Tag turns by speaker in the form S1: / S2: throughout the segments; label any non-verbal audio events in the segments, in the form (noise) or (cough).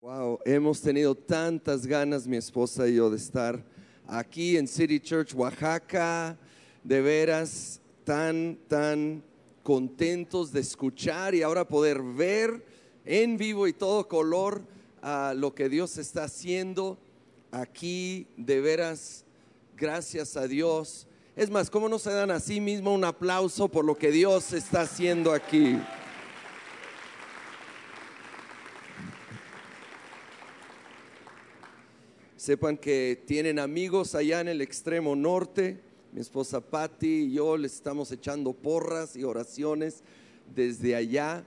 S1: Wow, hemos tenido tantas ganas, mi esposa y yo, de estar aquí en City Church, Oaxaca, de veras tan, tan contentos de escuchar y ahora poder ver en vivo y todo color a lo que Dios está haciendo aquí, de veras, gracias a Dios. Es más, ¿cómo no se dan a sí mismo un aplauso por lo que Dios está haciendo aquí? Sepan que tienen amigos allá en el extremo norte. Mi esposa Patty y yo les estamos echando porras y oraciones desde allá.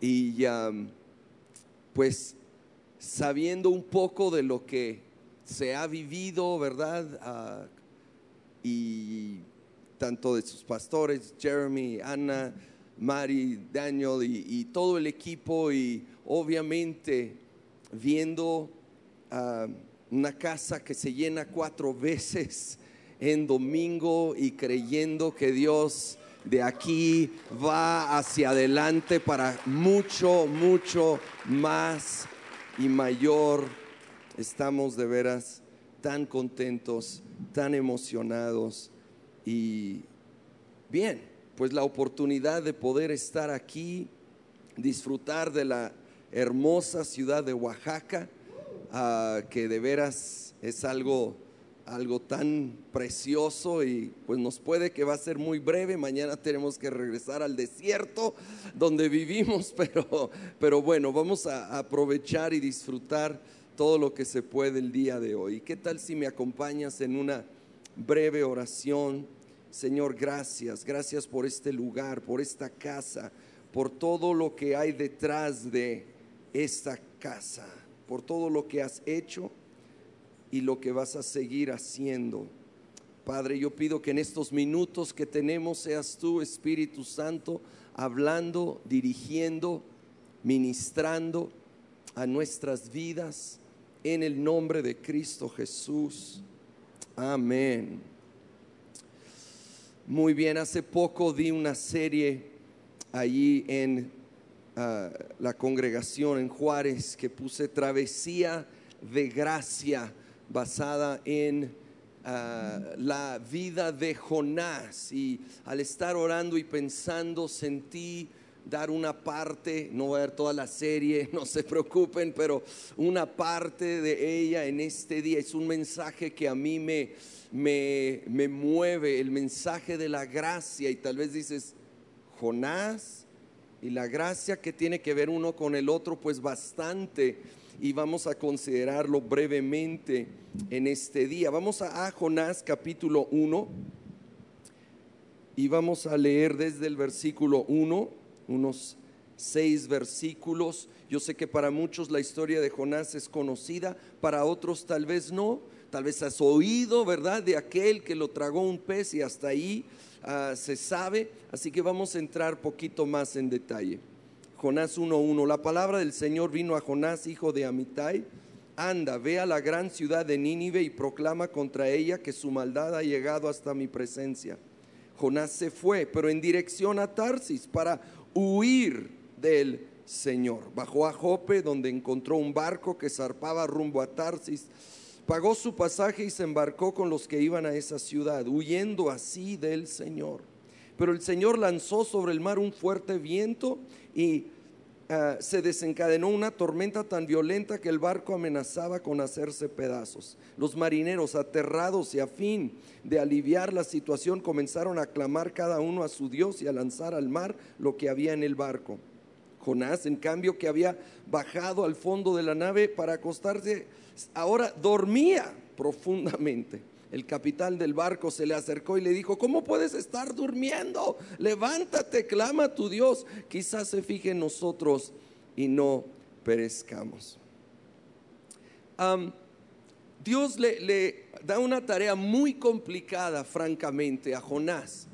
S1: Y um, pues sabiendo un poco de lo que se ha vivido, ¿verdad? Uh, y tanto de sus pastores, Jeremy, Ana, Mari, Daniel y, todo el equipo y obviamente viendo... Uh, una casa que se llena cuatro veces en domingo y creyendo que Dios de aquí va hacia adelante para mucho, mucho más y mayor. Estamos de veras tan contentos, tan emocionados y bien, pues la oportunidad de poder estar aquí, disfrutar de la hermosa ciudad de Oaxaca que de veras es algo, algo tan precioso y pues nos puede que va a ser muy breve. Mañana tenemos que regresar al desierto donde vivimos, (laughs) pero, pero bueno, vamos a aprovechar y disfrutar todo lo que se puede el día de hoy. ¿Qué tal si me acompañas en una breve oración? Señor, gracias, gracias por este lugar, por esta casa, por todo lo que hay detrás de esta casa por todo lo que has hecho y lo que vas a seguir haciendo. Padre, yo pido que en estos minutos que tenemos seas tú, Espíritu Santo, hablando, dirigiendo, ministrando a nuestras vidas en el nombre de Cristo Jesús. Amén. Muy bien, hace poco di una serie allí en la congregación en Juárez que puse travesía de gracia basada en la vida de Jonás. Y al estar orando y pensando sentí dar una parte, no voy a ver toda la serie, (laughs) no se preocupen, pero una parte de ella en este día. Es un mensaje que a mí me, me, me mueve, el mensaje de la gracia. Y tal vez dices, Jonás, y la gracia que tiene que ver uno con el otro, pues bastante. Y vamos a considerarlo brevemente en este día. Vamos a, Jonás capítulo 1 y vamos a leer desde el versículo 1, unos seis versículos. Yo sé que para muchos la historia de Jonás es conocida, para otros tal vez no. Tal vez has oído, ¿verdad?, de aquel que lo tragó un pez y hasta ahí uh, se sabe, así que vamos a entrar poquito más en detalle. Jonás 1.1, la palabra del Señor vino a Jonás, hijo de Amitai, anda, ve a la gran ciudad de Nínive y proclama contra ella que su maldad ha llegado hasta mi presencia. Jonás se fue, pero en dirección a Tarsis para huir del Señor. Bajó a Jope, donde encontró un barco que zarpaba rumbo a Tarsis pagó su pasaje y se embarcó con los que iban a esa ciudad, huyendo así del Señor. Pero el Señor lanzó sobre el mar un fuerte viento y uh, se desencadenó una tormenta tan violenta que el barco amenazaba con hacerse pedazos. Los marineros, aterrados y a fin de aliviar la situación, comenzaron a clamar cada uno a su Dios y a lanzar al mar lo que había en el barco. Jonás, en cambio, que había bajado al fondo de la nave para acostarse, ahora dormía profundamente. El capitán del barco se le acercó y le dijo, ¿cómo puedes estar durmiendo? Levántate, clama a tu Dios. Quizás se fije en nosotros y no perezcamos. Dios le, da una tarea muy complicada, francamente, a Jonás.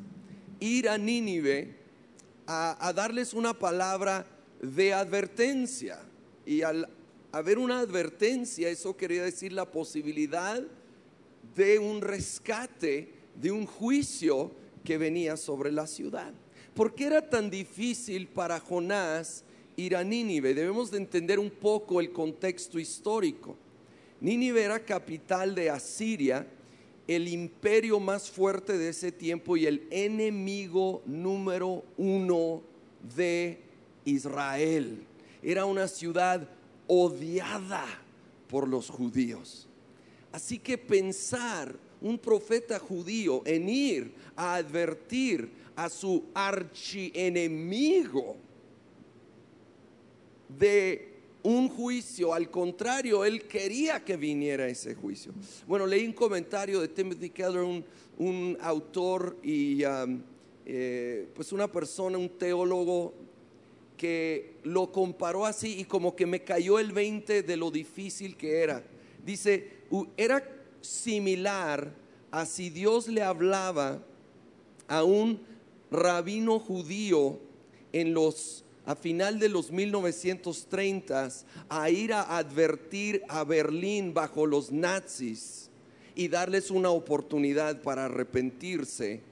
S1: Ir a Nínive a, a darles una palabra de advertencia. Y al haber una advertencia, eso quería decir la posibilidad de un rescate, de un juicio que venía sobre la ciudad. ¿Por qué era tan difícil para Jonás ir a Nínive. Debemos de entender un poco el contexto histórico. Nínive era capital de Asiria, el imperio más fuerte de ese tiempo y el enemigo número uno de Israel. Era una ciudad odiada por los judíos. Así que pensar un profeta judío en ir a advertir a su archienemigo de un juicio, al contrario, él quería que viniera ese juicio. Bueno, leí un comentario de Timothy Keller, un, autor y um, eh, pues una persona, un teólogo que lo comparó así y como que me cayó el 20 de lo difícil que era. Dice, era similar a si Dios le hablaba a un rabino judío en los a final de los 1930 a ir a advertir a Berlín bajo los nazis y darles una oportunidad para arrepentirse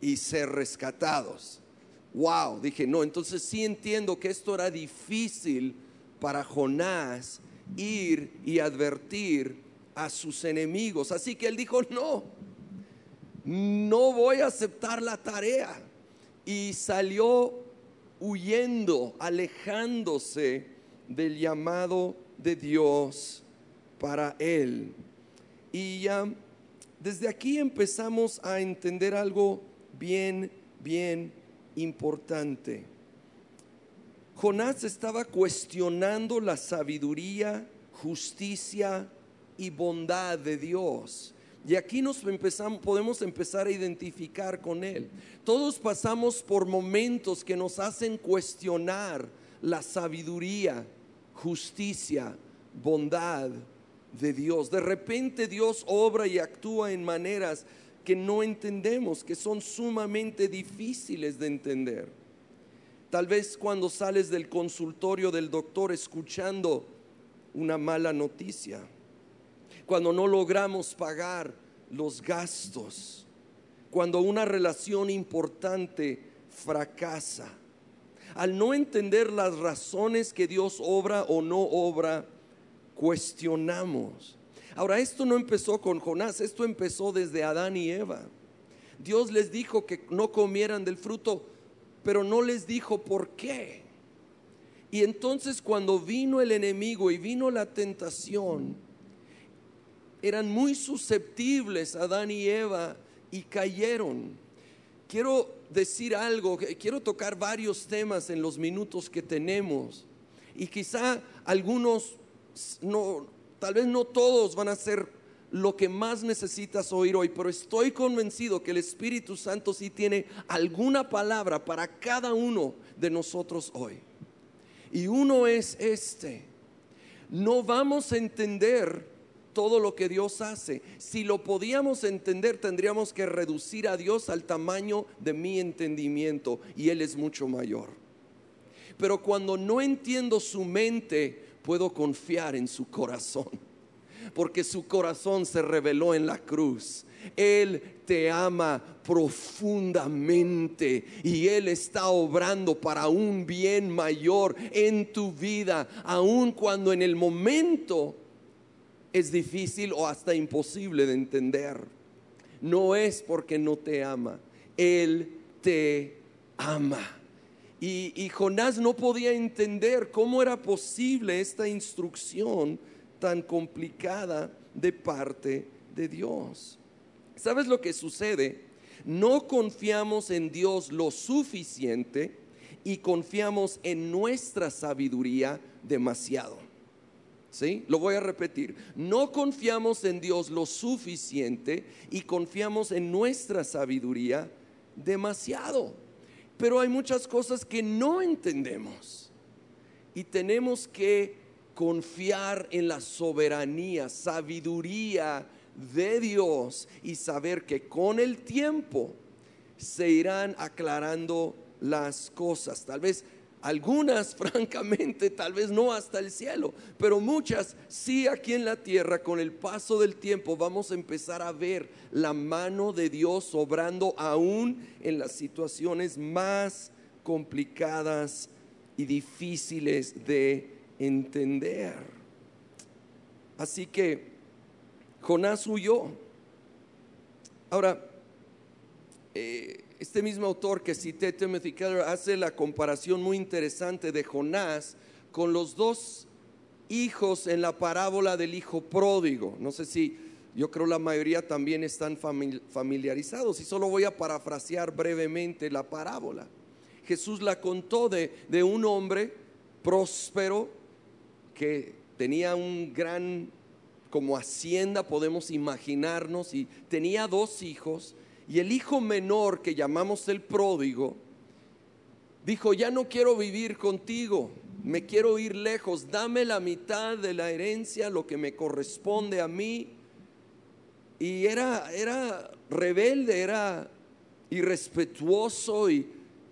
S1: y ser rescatados. Wow, dije, no, entonces sí entiendo que esto era difícil para Jonás ir y advertir a sus enemigos. Así que él dijo, no, no voy a aceptar la tarea. Y salió huyendo, alejándose del llamado de Dios para él. Y ya desde aquí empezamos a entender algo bien, bien importante. Jonás estaba cuestionando la sabiduría, justicia y bondad de Dios. Y aquí nos empezamos, podemos empezar a identificar con Él. Todos pasamos por momentos que nos hacen cuestionar la sabiduría, justicia, bondad de Dios. De repente Dios obra y actúa en maneras que no entendemos, que son sumamente difíciles de entender. Tal vez cuando sales del consultorio del doctor escuchando una mala noticia cuando no logramos pagar los gastos, cuando una relación importante fracasa. Al no entender las razones que Dios obra o no obra, cuestionamos. Ahora, esto no empezó con Jonás, esto empezó desde Adán y Eva. Dios les dijo que no comieran del fruto, pero no les dijo por qué. Y entonces cuando vino el enemigo y vino la tentación, eran muy susceptibles Adán y Eva y cayeron. Quiero decir algo, quiero tocar varios temas en los minutos que tenemos y quizá algunos no tal vez no todos van a ser lo que más necesitas oír hoy, pero estoy convencido que el Espíritu Santo sí tiene alguna palabra para cada uno de nosotros hoy. Y uno es este. No vamos a entender todo lo que Dios hace. Si lo podíamos entender, tendríamos que reducir a Dios al tamaño de mi entendimiento y Él es mucho mayor. Pero cuando no entiendo su mente, puedo confiar en su corazón, porque su corazón se reveló en la cruz. Él te ama profundamente y Él está obrando para un bien mayor en tu vida, aun cuando en el momento es difícil o hasta imposible de entender. No es porque no te ama, Él te ama. Y, Jonás no podía entender cómo era posible esta instrucción tan complicada de parte de Dios. ¿Sabes lo que sucede? No confiamos en Dios lo suficiente y confiamos en nuestra sabiduría demasiado. Lo voy a repetir. No confiamos en Dios lo suficiente y confiamos en nuestra sabiduría demasiado. Pero hay muchas cosas que no entendemos y tenemos que confiar en la soberanía, sabiduría de Dios y saber que con el tiempo se irán aclarando las cosas. Tal vez algunas, (laughs) francamente, tal vez no hasta el cielo, pero muchas sí aquí en la tierra, con el paso del tiempo, vamos a empezar a ver la mano de Dios obrando aún en las situaciones más complicadas y difíciles de entender. Así que Jonás huyó. Ahora, eh, este mismo autor que cité, Timothy Keller, hace la comparación muy interesante de Jonás con los dos hijos en la parábola del hijo pródigo. No sé si yo creo la mayoría también están familiarizados y solo voy a parafrasear brevemente la parábola. Jesús la contó de, de un hombre próspero que tenía un gran como hacienda, podemos imaginarnos, y tenía dos hijos, y el hijo menor que llamamos el pródigo, dijo, ya no quiero vivir contigo, me quiero ir lejos, dame la mitad de la herencia, lo que me corresponde a mí. Y era, era rebelde, era irrespetuoso y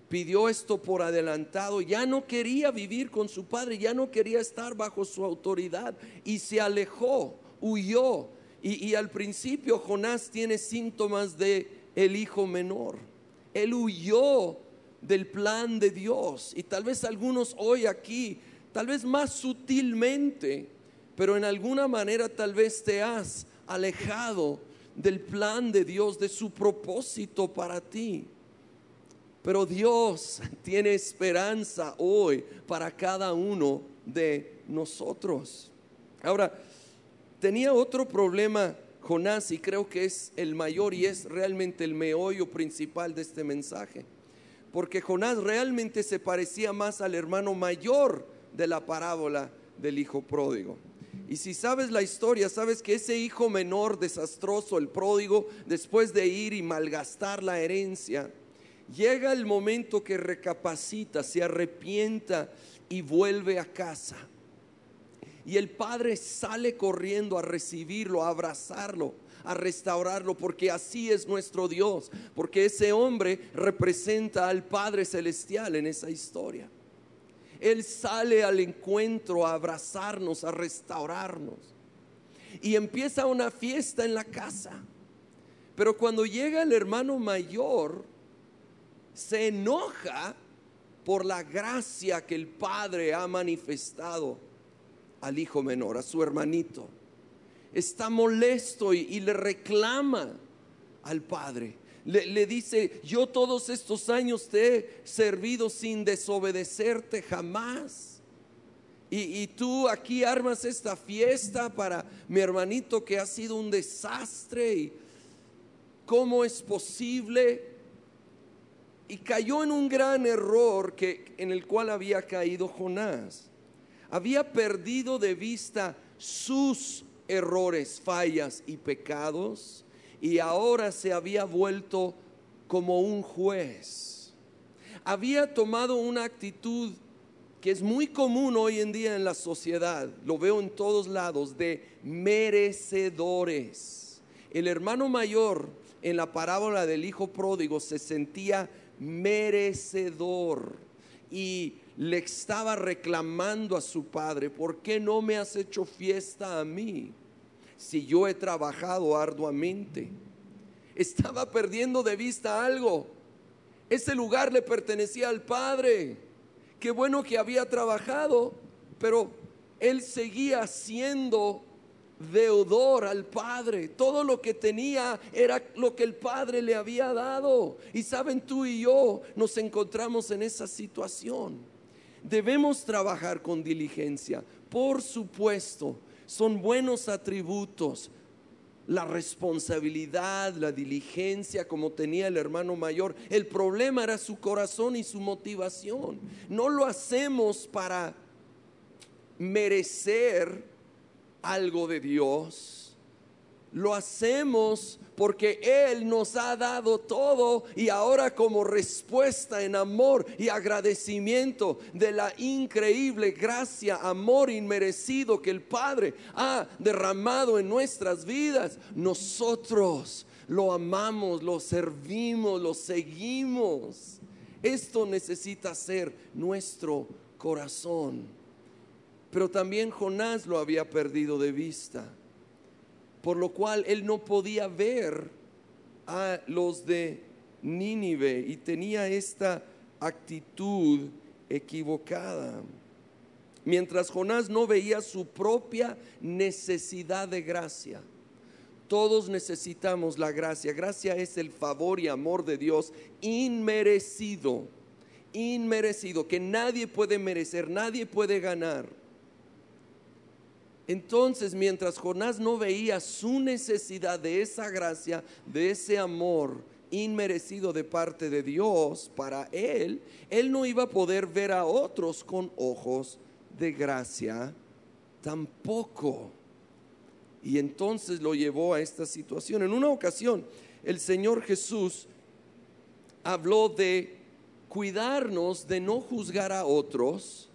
S1: pidió esto por adelantado, ya no quería vivir con su padre, ya no quería estar bajo su autoridad y se alejó, huyó. Y, y al principio Jonás tiene síntomas de el hijo menor. Él huyó del plan de Dios. Y tal vez algunos hoy aquí, tal vez más sutilmente, pero en alguna manera tal vez te has alejado del plan de Dios, de su propósito para ti. Pero Dios (laughs) tiene esperanza hoy para cada uno de nosotros. Ahora, tenía otro problema Jonás y creo que es el mayor y es realmente el meollo principal de este mensaje porque Jonás realmente se parecía más al hermano mayor de la parábola del hijo pródigo. Y si sabes la historia, sabes que ese hijo menor desastroso, el pródigo, después de ir y malgastar la herencia, llega el momento que recapacita, se arrepienta y vuelve a casa. Y el padre sale corriendo a recibirlo, a abrazarlo a restaurarlo, porque así es nuestro Dios, porque ese hombre representa al Padre Celestial en esa historia. Él sale al encuentro a abrazarnos, a restaurarnos. Y empieza una fiesta en la casa. Pero cuando llega el hermano mayor, se enoja por la gracia que el padre ha manifestado al hijo menor, a su hermanito está molesto y, le reclama al Padre. Le, dice, yo todos estos años te he servido sin desobedecerte jamás. Y, y, tú aquí armas esta fiesta para mi hermanito que ha sido un desastre. Y ¿Cómo es posible? Y cayó en un gran error que, en el cual había caído Jonás. Había perdido de vista sus errores, fallas y pecados y ahora se había vuelto como un juez. Había tomado una actitud que es muy común hoy en día en la sociedad, lo veo en todos lados, de merecedores. El hermano mayor en la parábola del hijo pródigo se sentía merecedor y le estaba reclamando a su padre, ¿por qué no me has hecho fiesta a mí si yo he trabajado arduamente? Estaba perdiendo de vista algo. Ese lugar le pertenecía al padre. Qué bueno que había trabajado, pero él seguía siendo deudor al Padre. Todo lo que tenía era lo que el Padre le había dado. Y saben, tú y yo nos encontramos en esa situación. Debemos trabajar con diligencia. Por supuesto, son buenos atributos. La responsabilidad, la diligencia como tenía el hermano mayor. El problema era su corazón y su motivación. No lo hacemos para merecer algo de Dios. Lo hacemos porque Él nos ha dado todo y ahora como respuesta en amor y agradecimiento de la increíble gracia, amor inmerecido que el Padre ha derramado en nuestras vidas, nosotros lo amamos, lo servimos, lo seguimos. Esto necesita ser nuestro corazón. Pero también Jonás lo había perdido de vista, por lo cual él no podía ver a los de Nínive y tenía esta actitud equivocada. Mientras Jonás no veía su propia necesidad de gracia. Todos necesitamos la gracia. Gracia es el favor y amor de Dios inmerecido, inmerecido, que nadie puede merecer, nadie puede ganar. Entonces, mientras Jonás no veía su necesidad de esa gracia, de ese amor inmerecido de parte de Dios para él, él no iba a poder ver a otros con ojos de gracia tampoco. Y entonces lo llevó a esta situación. En una ocasión, el Señor Jesús habló de cuidarnos de no juzgar a otros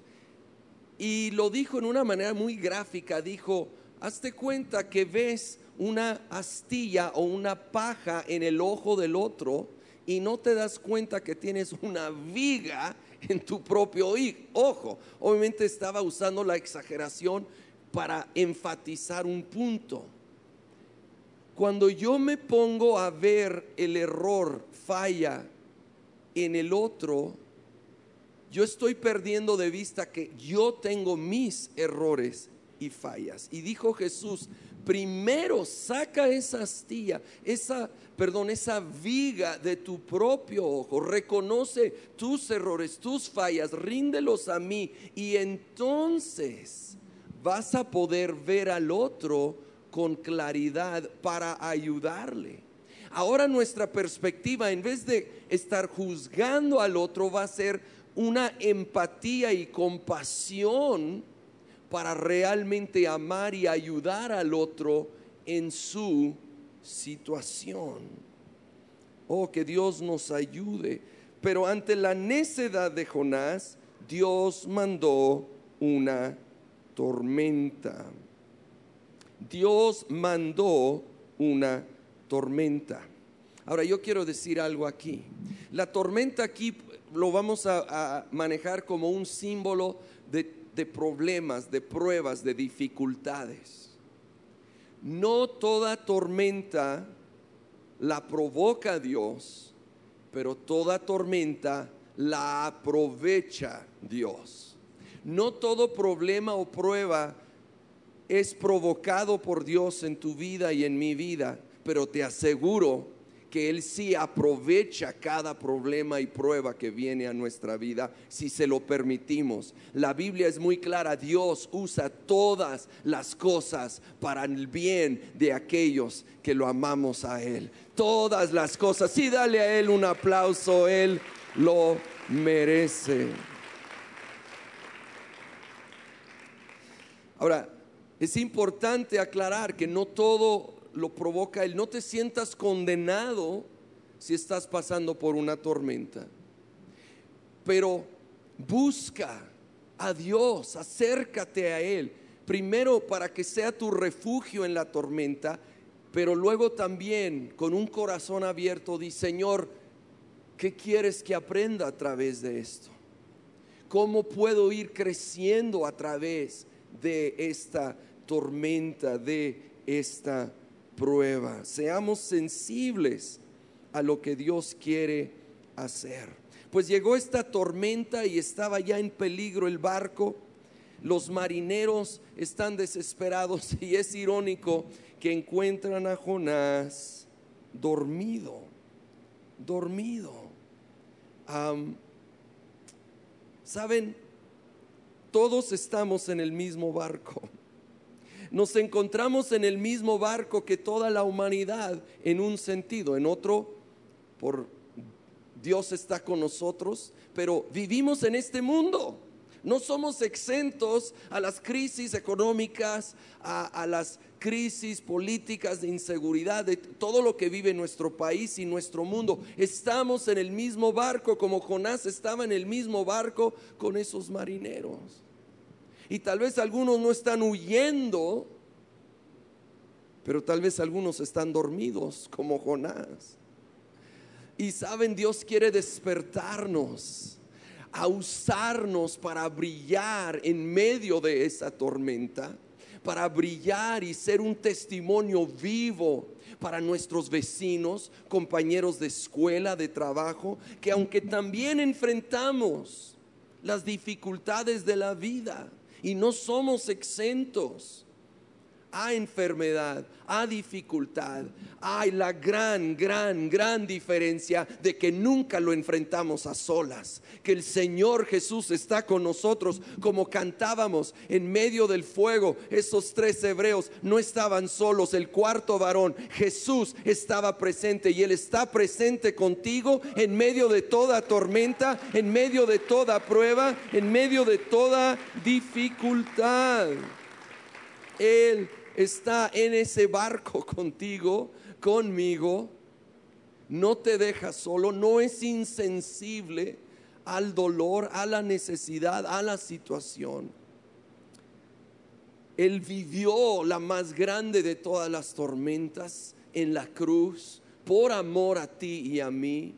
S1: y lo dijo en una manera muy gráfica. Dijo, hazte cuenta que ves una astilla o una paja en el ojo del otro y no te das cuenta que tienes una viga en tu propio ojo. Obviamente estaba usando la exageración para enfatizar un punto. Cuando yo me pongo a ver el error, falla en el otro, yo estoy perdiendo de vista que yo tengo mis errores y fallas. Y dijo Jesús, primero saca esa astilla, esa, perdón, esa viga de tu propio ojo, reconoce tus errores, tus fallas, ríndelos a mí y entonces vas a poder ver al otro con claridad para ayudarle. Ahora nuestra perspectiva, en vez de estar juzgando al otro, va a ser una empatía y compasión para realmente amar y ayudar al otro en su situación. Oh, que Dios nos ayude. Pero ante la necedad de Jonás, Dios mandó una tormenta. Dios mandó una tormenta. Ahora yo quiero decir algo aquí. La tormenta aquí lo vamos a, manejar como un símbolo de, de problemas, de pruebas, de dificultades. No toda tormenta la provoca Dios, pero toda tormenta la aprovecha Dios. No todo problema o prueba es provocado por Dios en tu vida y en mi vida, pero te aseguro que Él sí aprovecha cada problema y prueba que viene a nuestra vida si se lo permitimos. La Biblia es muy clara, Dios usa todas las cosas para el bien de aquellos que lo amamos a Él. Todas las cosas. Sí, dale a Él un aplauso, Él lo merece. Ahora, es importante aclarar que no todo lo provoca Él. No te sientas condenado si estás pasando por una tormenta. Pero busca a Dios, acércate a Él. Primero para que sea tu refugio en la tormenta, pero luego también con un corazón abierto, di Señor, ¿qué quieres que aprenda a través de esto? ¿Cómo puedo ir creciendo a través de esta tormenta, de esta prueba. Seamos sensibles a lo que Dios quiere hacer. Pues llegó esta tormenta y estaba ya en peligro el barco. Los marineros están desesperados (laughs) y es irónico que encuentran a Jonás dormido, dormido. ¿Saben? Todos estamos en el mismo barco. Nos encontramos en el mismo barco que toda la humanidad en un sentido, en otro, por Dios está con nosotros, pero vivimos en este mundo. No somos exentos a las crisis económicas, a, las crisis políticas de inseguridad, de todo lo que vive nuestro país y nuestro mundo. Estamos en el mismo barco como Jonás estaba en el mismo barco con esos marineros. Y tal vez algunos no están huyendo, pero tal vez algunos están dormidos como Jonás. Y saben, Dios quiere despertarnos a usarnos para brillar en medio de esa tormenta, para brillar y ser un testimonio vivo para nuestros vecinos, compañeros de escuela, de trabajo, que aunque también enfrentamos las dificultades de la vida y no somos exentos a enfermedad, a dificultad. Hay la gran, gran, gran diferencia de que nunca lo enfrentamos a solas, que el Señor Jesús está con nosotros como cantábamos en medio del fuego. Esos tres hebreos no estaban solos, el cuarto varón, Jesús estaba presente y Él está presente contigo en medio de toda tormenta, en medio de toda prueba, en medio de toda dificultad. Él está en ese barco (laughs) contigo, conmigo, no te deja solo, no es insensible al dolor, a la necesidad, a la situación. Él vivió la más grande de todas las tormentas en la cruz por amor a ti y a mí.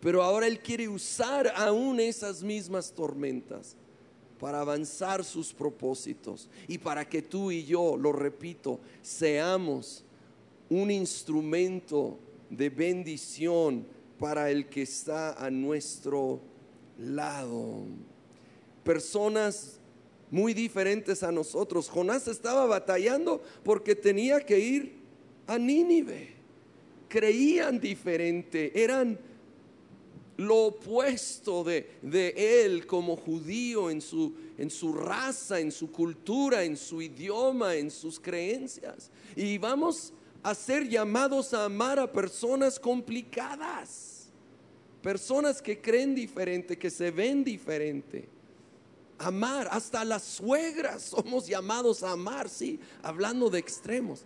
S1: Pero ahora Él quiere usar aún esas mismas tormentas para avanzar sus propósitos y para que tú y yo, lo repito, seamos un instrumento de bendición para el que está a nuestro lado. Personas muy diferentes a nosotros. Jonás estaba batallando porque tenía que ir a Nínive. Creían diferente, eran lo opuesto de, él como judío en su, en su raza, en su cultura, en su idioma, en sus creencias. Y vamos a ser llamados a amar a personas complicadas, personas que creen diferente, que se ven diferente. Amar, hasta las suegras (laughs) somos llamados a amar, sí, hablando de extremos.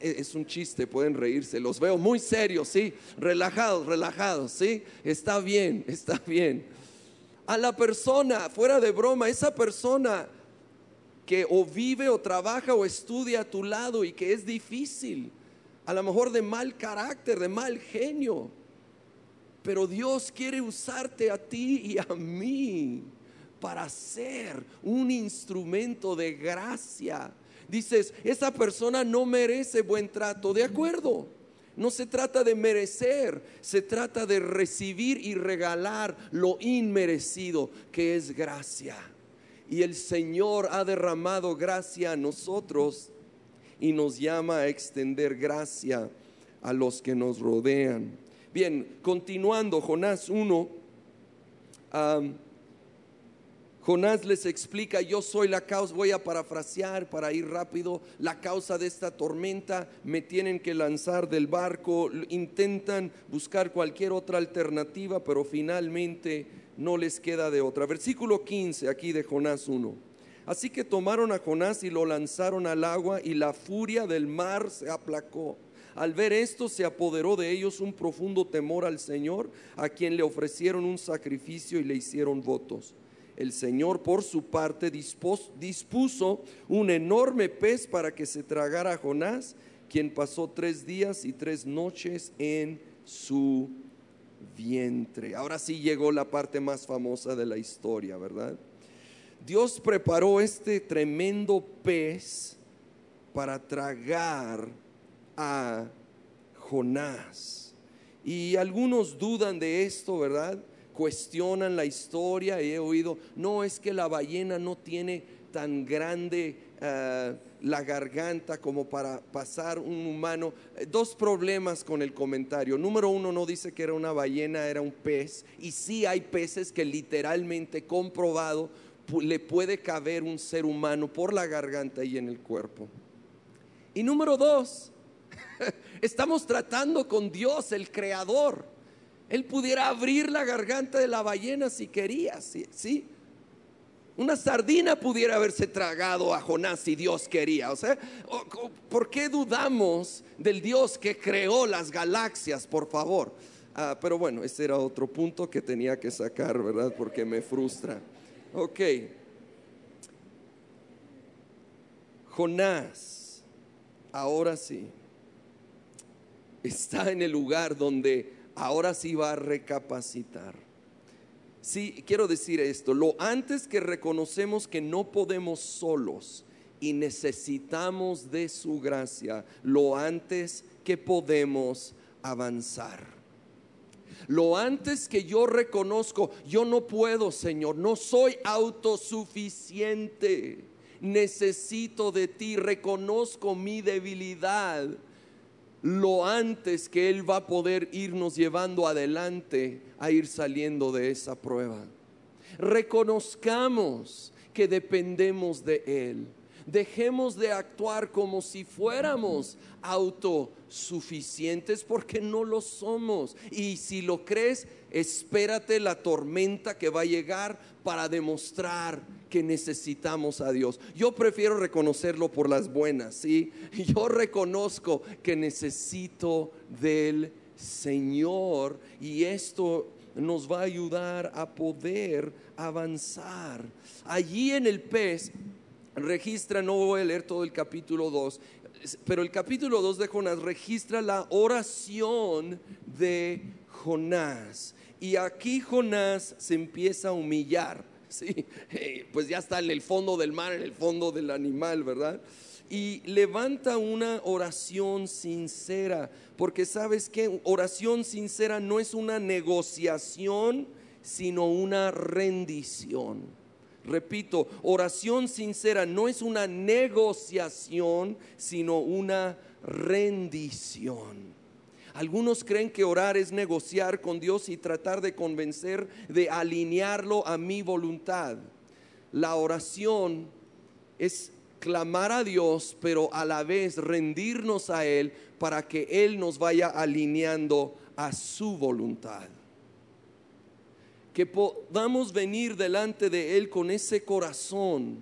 S1: E, es un chiste, pueden reírse, los veo muy serios, sí, relajados, relajados, sí, está bien, (laughs) está bien. A la persona, fuera de broma, esa persona que o vive o trabaja o estudia a tu lado y que es difícil, a lo mejor de mal carácter, de mal genio, pero Dios quiere usarte a ti y a mí para ser un instrumento de gracia dices, esa persona no merece buen trato, de acuerdo. No se trata de merecer, se trata de recibir y regalar lo inmerecido que es gracia. Y el Señor ha derramado gracia a nosotros y nos llama a extender gracia a los que nos rodean. Bien, continuando, Jonás 1. Jonás les explica, yo soy la causa, voy a parafrasear para ir rápido, la causa de esta tormenta, me tienen que lanzar del barco, intentan buscar cualquier otra alternativa, pero finalmente no les queda de otra. Versículo 15 aquí de Jonás 1. Así que tomaron a Jonás y lo lanzaron al agua y la furia del mar se aplacó. Al ver esto se apoderó de ellos un profundo temor al Señor, a quien le ofrecieron un sacrificio y le hicieron votos el Señor por su parte dispuso un enorme pez para que se tragara a Jonás, quien pasó tres días y tres noches en su vientre. Ahora sí llegó la parte más famosa de la historia, ¿verdad? Dios preparó este tremendo pez para tragar a Jonás. Y algunos dudan de esto, ¿verdad? Cuestionan la historia y he oído, no es que la ballena no tiene tan grande eh, la garganta como para pasar un humano. Eh, dos problemas con el comentario. Número uno, no dice que era una ballena, era un pez. Y sí hay peces que literalmente comprobado le puede caber un ser humano por la garganta y en el cuerpo. Y número dos, (laughs) estamos tratando con Dios, el creador. Él pudiera abrir la garganta de la ballena si quería, ¿sí? Una sardina pudiera haberse tragado a Jonás si Dios quería. O sea, ¿por qué dudamos del Dios que creó las galaxias, por favor? Ah, pero bueno, ese era otro punto que tenía que sacar, ¿verdad? Porque me frustra. Ok. Jonás, ahora sí, está en el lugar donde ahora sí va a recapacitar. Sí, quiero decir esto, lo antes que reconocemos que no podemos solos y necesitamos de su gracia, lo antes que podemos avanzar. Lo antes que yo reconozco, yo no puedo, Señor, no soy autosuficiente. Necesito de ti, reconozco mi debilidad. Lo antes que Él va a poder irnos llevando adelante a ir saliendo de esa prueba. Reconozcamos que dependemos de Él. Dejemos de actuar como si fuéramos autosuficientes porque no lo somos. Y si lo crees, espérate la tormenta que va a llegar para demostrar que necesitamos a Dios. Yo prefiero reconocerlo por las buenas, ¿sí? Yo reconozco que necesito del Señor y esto nos va a ayudar a poder avanzar. Allí en el pez registra, no voy a leer todo el capítulo 2, pero el capítulo 2 de Jonás registra la oración de Jonás. Y aquí Jonás se empieza a humillar, ¿sí? (laughs) pues ya está en el fondo del mar, en el fondo del animal, ¿verdad? Y levanta una oración sincera, porque sabes que oración sincera no es una negociación, sino una rendición. Repito, oración sincera no es una negociación, sino una rendición. Algunos creen que orar es negociar con Dios y tratar de convencer, de alinearlo a mi voluntad. La oración es clamar a Dios, pero a la vez rendirnos a Él para que Él nos vaya alineando a su voluntad que podamos venir delante de Él con ese corazón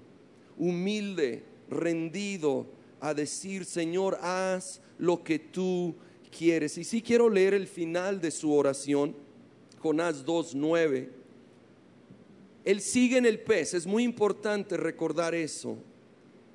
S1: humilde, rendido, a decir, Señor, haz lo que tú quieres. Y si quiero leer el final de su oración, Jonás 2.9. Él sigue en el pez, es muy importante recordar eso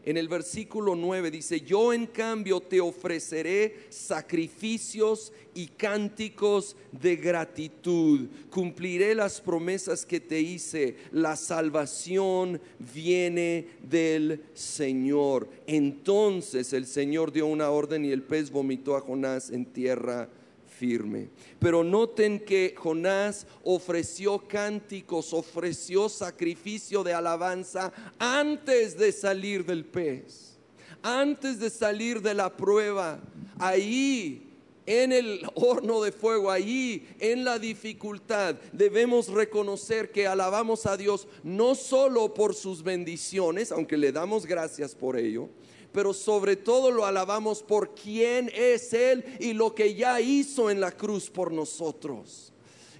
S1: en el versículo 9 dice, yo en cambio te ofreceré sacrificios y cánticos de gratitud. Cumpliré las promesas que te hice. La salvación viene del Señor. Entonces el Señor dio una orden y el pez vomitó a Jonás en tierra firme. Pero noten que Jonás ofreció cánticos, ofreció sacrificio de alabanza antes de salir del pez, antes de salir de la prueba. Ahí en el horno de fuego, ahí en la dificultad, debemos reconocer que alabamos a Dios no solo por sus bendiciones, aunque le damos gracias por ello, pero sobre todo lo alabamos por quién es Él y lo que ya hizo en la cruz por nosotros.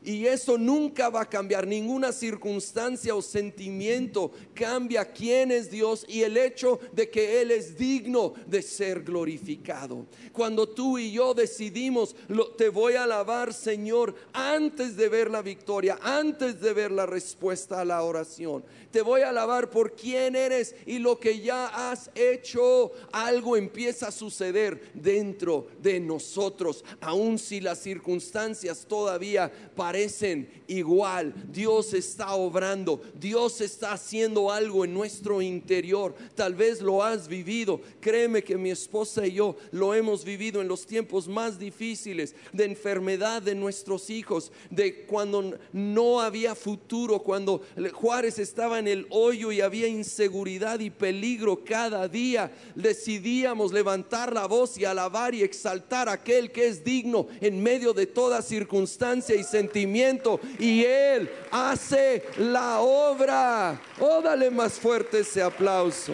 S1: Y eso nunca va a cambiar, ninguna circunstancia o sentimiento cambia quién es Dios y el hecho de que Él es digno de ser glorificado. Cuando tú y yo decidimos, te voy a alabar Señor antes de ver la victoria, antes de ver la respuesta a la oración. Te voy a alabar por quién eres y lo que ya has hecho. Algo empieza a suceder dentro de nosotros, aun si las circunstancias todavía parecen parecen igual. Dios está obrando, Dios está haciendo algo en nuestro interior. Tal vez lo has vivido. Créeme que mi esposa y yo lo hemos vivido en los tiempos más difíciles de enfermedad de nuestros hijos, de cuando no había futuro, cuando Juárez estaba en el hoyo y había inseguridad y peligro cada día. Decidíamos levantar la voz y alabar y exaltar a aquel que es digno en medio de toda circunstancia y sentimiento y Él hace la obra. Oh, dale más fuerte ese aplauso.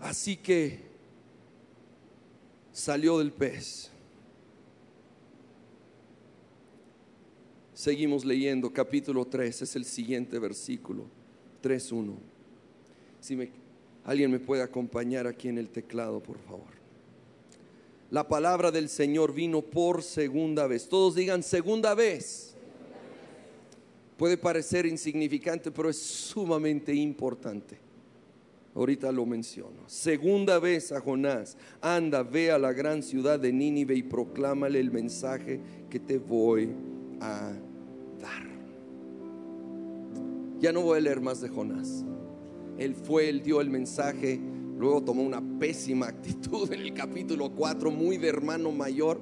S1: Así que salió del pez. Seguimos leyendo capítulo 3, es el siguiente versículo, 3.1. Si me Alguien me puede acompañar aquí en el teclado, por favor. La palabra del Señor vino por segunda vez. Todos digan segunda vez. Puede parecer insignificante, pero es sumamente importante. Ahorita lo menciono. Segunda vez a Jonás, anda, ve a la gran ciudad de Nínive y proclámale el mensaje que te voy a dar. Ya no voy a leer más de Jonás. Él fue, él dio el mensaje, Luego tomó una pésima (laughs) actitud en el capítulo 4, muy de hermano mayor,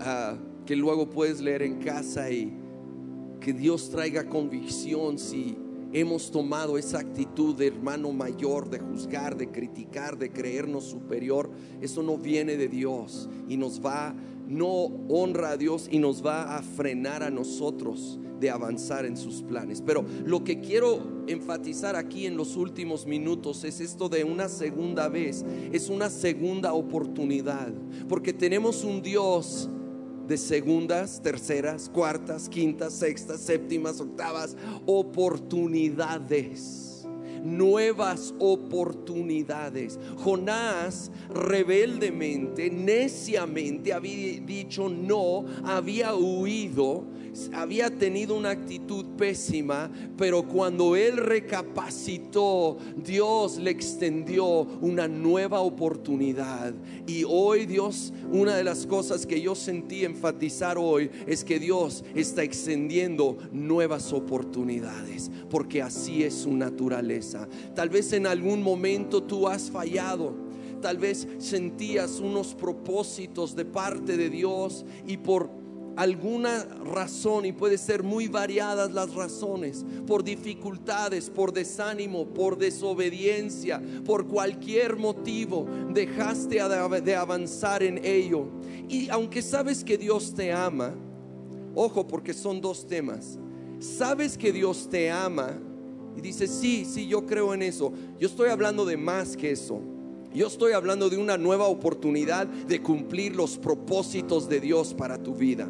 S1: ah, que luego puedes leer en casa y que Dios traiga convicción si hemos tomado esa actitud de hermano mayor, de juzgar, de criticar, de creernos superior. Eso no viene de Dios y nos va, no honra a Dios y nos va a frenar a nosotros de avanzar en sus planes. Pero lo que quiero enfatizar aquí en los últimos minutos es esto de una segunda vez, es una segunda oportunidad, porque tenemos un Dios de segundas, terceras, cuartas, quintas, sextas, séptimas, octavas, oportunidades nuevas oportunidades. Jonás rebeldemente, neciamente había dicho no, había huido había tenido una actitud pésima, pero cuando él recapacitó, Dios le extendió una nueva oportunidad. Y hoy Dios, una de las cosas que yo sentí enfatizar hoy es que Dios está extendiendo nuevas oportunidades, porque así es su naturaleza. Tal vez en algún momento tú has fallado. Tal vez sentías unos propósitos de parte de Dios y por alguna razón, y puede ser muy variadas las razones, por dificultades, por desánimo, por desobediencia, por cualquier motivo, dejaste de avanzar en ello. Y aunque sabes que Dios te ama, ojo porque son dos temas, sabes que Dios te ama y dices, sí, sí, yo creo en eso. Yo estoy hablando de más que eso. Yo estoy hablando de una nueva oportunidad de cumplir los propósitos de Dios para tu vida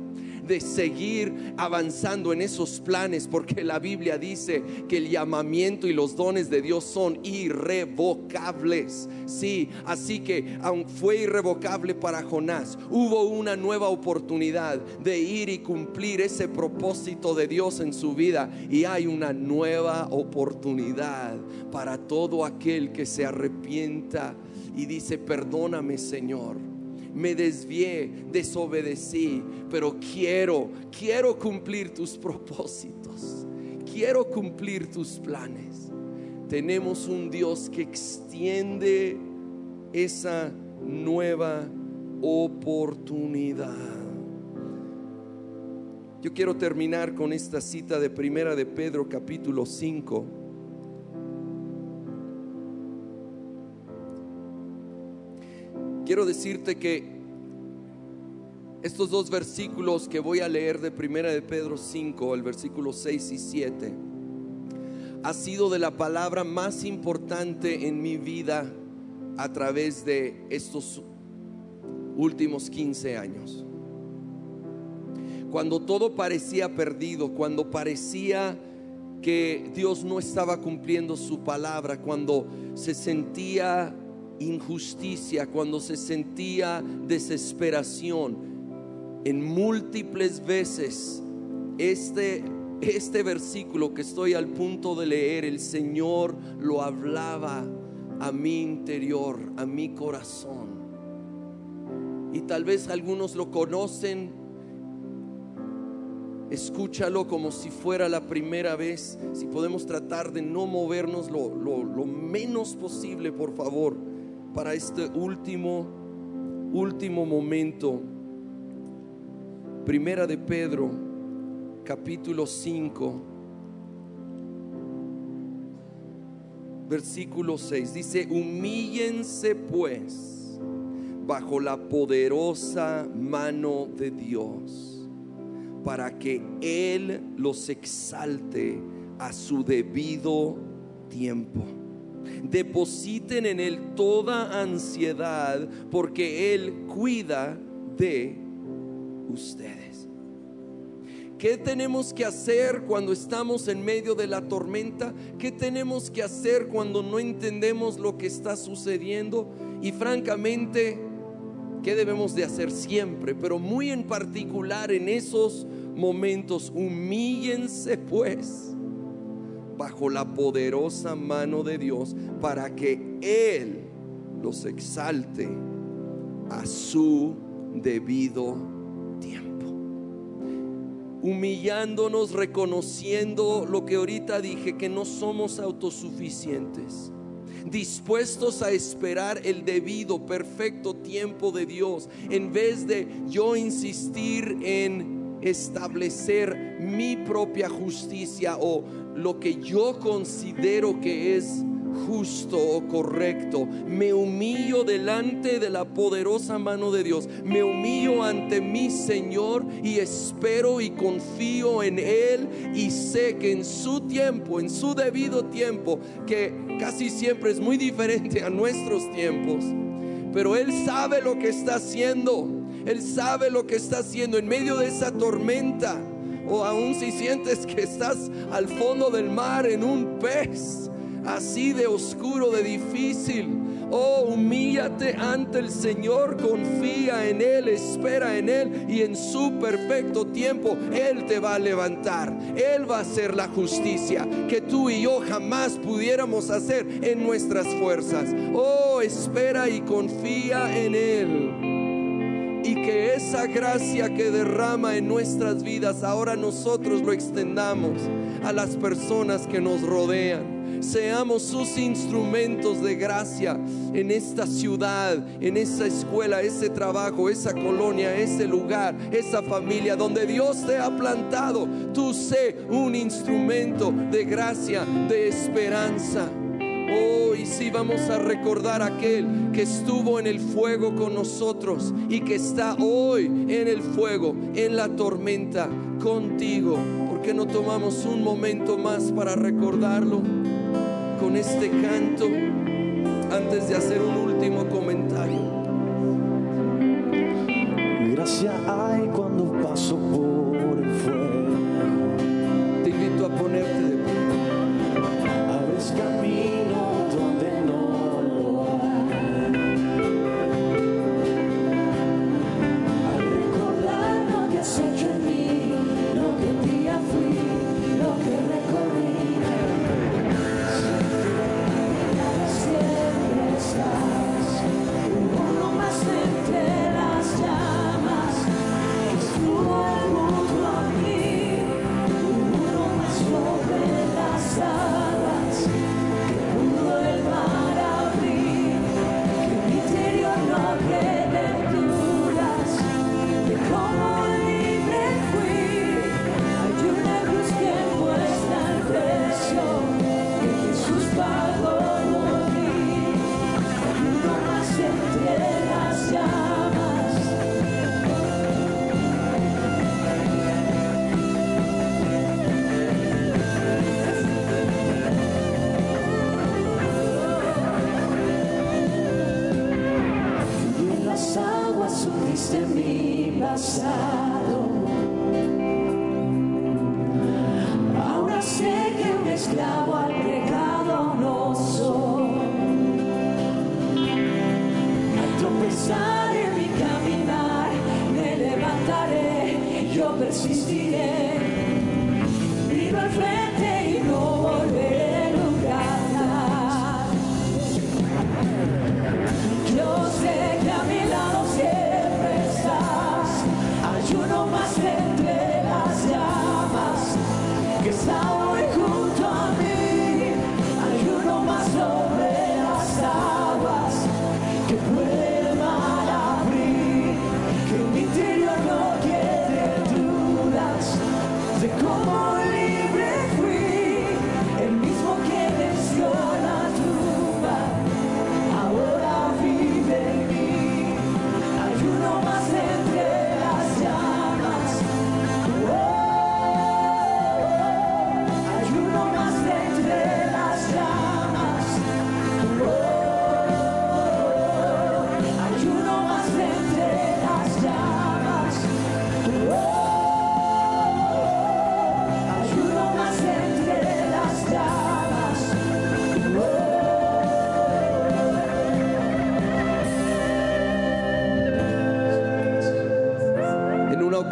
S1: de seguir avanzando en esos planes, porque la Biblia dice que el llamamiento y los dones de Dios son irrevocables. Sí, así que fue irrevocable para Jonás, hubo una nueva oportunidad de ir y cumplir ese propósito de Dios en su vida y hay una nueva oportunidad para todo aquel que se arrepienta y dice, perdóname Señor me desvié, desobedecí, pero quiero, quiero cumplir tus propósitos, quiero cumplir tus planes. Tenemos un Dios que extiende esa nueva oportunidad. Yo quiero terminar con esta cita de Primera de Pedro capítulo 5 quiero decirte que estos dos versículos que voy a leer de Primera de Pedro 5, el versículo 6 y 7, ha sido de la palabra más importante en mi vida a través de estos últimos 15 años. Cuando todo parecía perdido, cuando parecía que Dios no estaba cumpliendo su palabra, cuando se sentía injusticia, cuando se sentía desesperación, en múltiples veces este este versículo que estoy al punto de leer, el Señor lo hablaba a mi interior, a mi corazón. Y tal vez algunos lo conocen. Escúchalo como si fuera la primera vez. Si podemos tratar de no movernos lo, lo menos posible, por favor para este último, último momento. Primera de Pedro, capítulo 5, versículo 6. Dice, humíllense pues bajo la poderosa mano de Dios, para que Él los exalte a su debido tiempo Depositen en Él toda ansiedad porque Él cuida de ustedes. ¿Qué tenemos que hacer cuando estamos en medio de la tormenta? ¿Qué tenemos que hacer cuando no entendemos lo que está sucediendo? Y francamente, ¿qué debemos de hacer siempre? Pero muy en particular en esos momentos, humíllense pues bajo la poderosa mano de Dios para que Él los exalte a su debido tiempo. Humillándonos, reconociendo lo que ahorita dije, que no somos autosuficientes dispuestos a esperar el debido, perfecto tiempo de Dios, en vez de yo insistir en establecer mi propia justicia o lo que yo considero que es justo o correcto. Me humillo delante de la poderosa mano de Dios. Me humillo ante mi Señor y espero y confío en Él y sé que en su tiempo, en su debido tiempo, que casi siempre es muy diferente a nuestros tiempos, pero Él sabe lo que está haciendo. Él sabe lo que está haciendo en medio de esa tormenta. O aún si sientes que estás al fondo del mar en un pez así de oscuro, de difícil. Oh, humíllate ante el Señor, confía en Él, espera en Él y en su perfecto tiempo Él te va a levantar. Él va a hacer la justicia que tú y yo jamás pudiéramos hacer en nuestras fuerzas. Oh, espera y confía en Él. Y que esa gracia que derrama en nuestras vidas ahora nosotros lo extendamos a las personas que nos rodean seamos sus instrumentos de gracia en esta ciudad, en esa escuela, ese trabajo, esa colonia, ese lugar, esa familia donde Dios te ha plantado. Tú sé un instrumento de gracia, de esperanza. Oh, y si vamos a recordar aquel que estuvo en el fuego con nosotros y que está hoy en el fuego, en la tormenta, contigo. ¿Por qué no tomamos un momento más para recordarlo? con este canto antes de hacer un último comentario.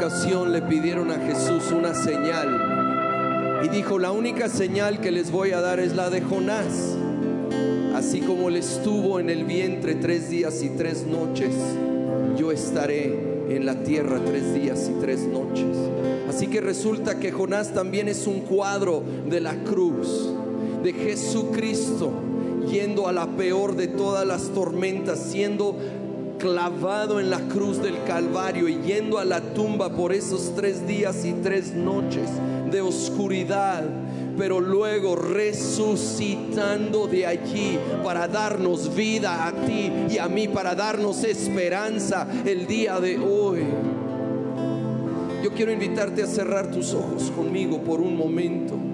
S1: Le pidieron a Jesús una señal y dijo, la única señal que les voy a dar es la de Jonás. Así como él estuvo en el vientre tres días y tres noches, yo estaré en la tierra tres días y tres noches. Así que resulta que Jonás también es un cuadro de la cruz, de Jesucristo yendo a la peor de todas las tormentas, siendo clavado en la cruz del Calvario y yendo a la tumba por esos tres días y tres noches de oscuridad, pero luego resucitando de allí para darnos vida a ti y a mí, para darnos esperanza el día de hoy. Yo quiero invitarte a cerrar tus ojos conmigo por un momento.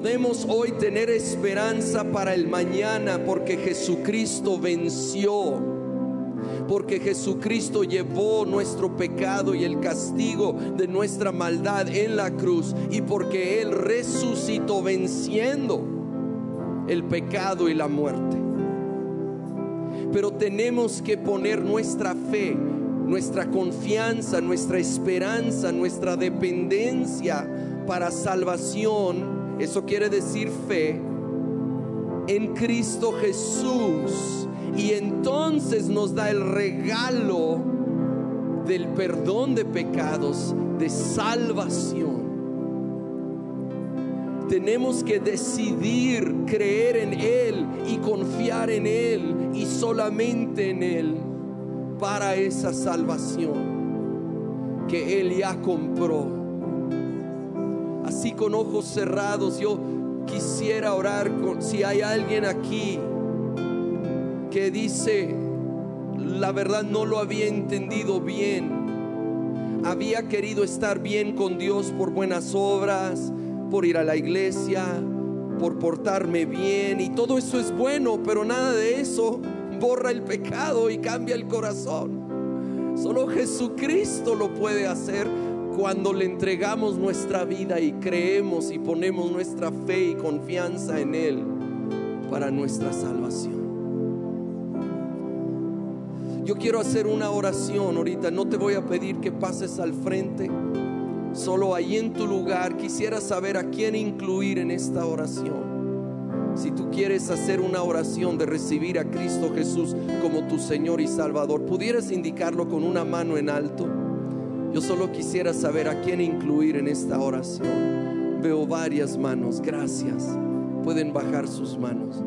S1: Podemos hoy tener esperanza para el mañana porque Jesucristo venció. Porque Jesucristo llevó nuestro pecado y el castigo de nuestra maldad en la cruz. Y porque Él resucitó venciendo el pecado y la muerte. Pero tenemos que poner nuestra fe, nuestra confianza, nuestra esperanza, nuestra dependencia para salvación eso quiere decir fe en Cristo Jesús. Y entonces nos da el regalo del perdón de pecados, de salvación. Tenemos que decidir creer en Él y confiar en Él y solamente en Él para esa salvación que Él ya compró así con ojos cerrados, yo quisiera orar con, si hay alguien aquí que dice, la verdad no lo había entendido bien, había querido estar bien con Dios por buenas obras, por ir a la iglesia, por portarme bien, y todo eso es bueno, pero nada de eso borra el pecado y cambia el corazón. Solo Jesucristo lo puede hacer cuando le entregamos nuestra vida y creemos y ponemos nuestra fe y confianza en Él para nuestra salvación. Yo quiero hacer una oración ahorita, no te voy a pedir que pases al frente, solo ahí en tu lugar quisiera saber a quién incluir en esta oración. Si tú quieres hacer una oración de recibir a Cristo Jesús como tu Señor y Salvador, pudieras indicarlo con una mano en alto. Yo solo quisiera saber a quién incluir en esta oración. Veo varias manos, gracias. Pueden bajar sus manos.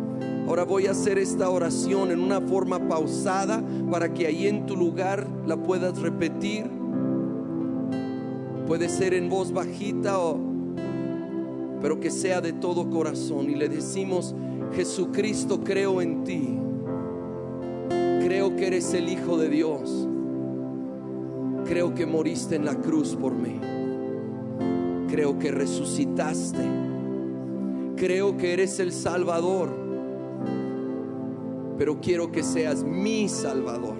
S1: Ahora voy a hacer esta oración en una forma pausada para que ahí en tu lugar la puedas repetir. Puede ser en voz bajita o pero que sea de todo corazón y le decimos, Jesucristo, creo en ti. Creo que eres el Hijo de Dios Creo que moriste en la cruz por mí. Creo que resucitaste. Creo que eres el Salvador. Pero quiero que seas mi Salvador.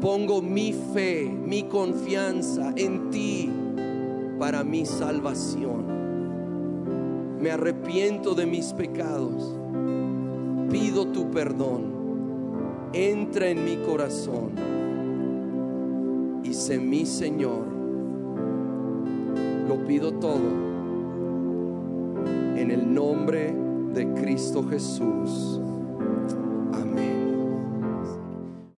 S1: Pongo mi fe, mi confianza en ti para mi salvación. Me arrepiento de mis pecados. Pido tu perdón. Entra en mi corazón Dice mi Señor. Lo pido todo en el nombre de Cristo Jesús.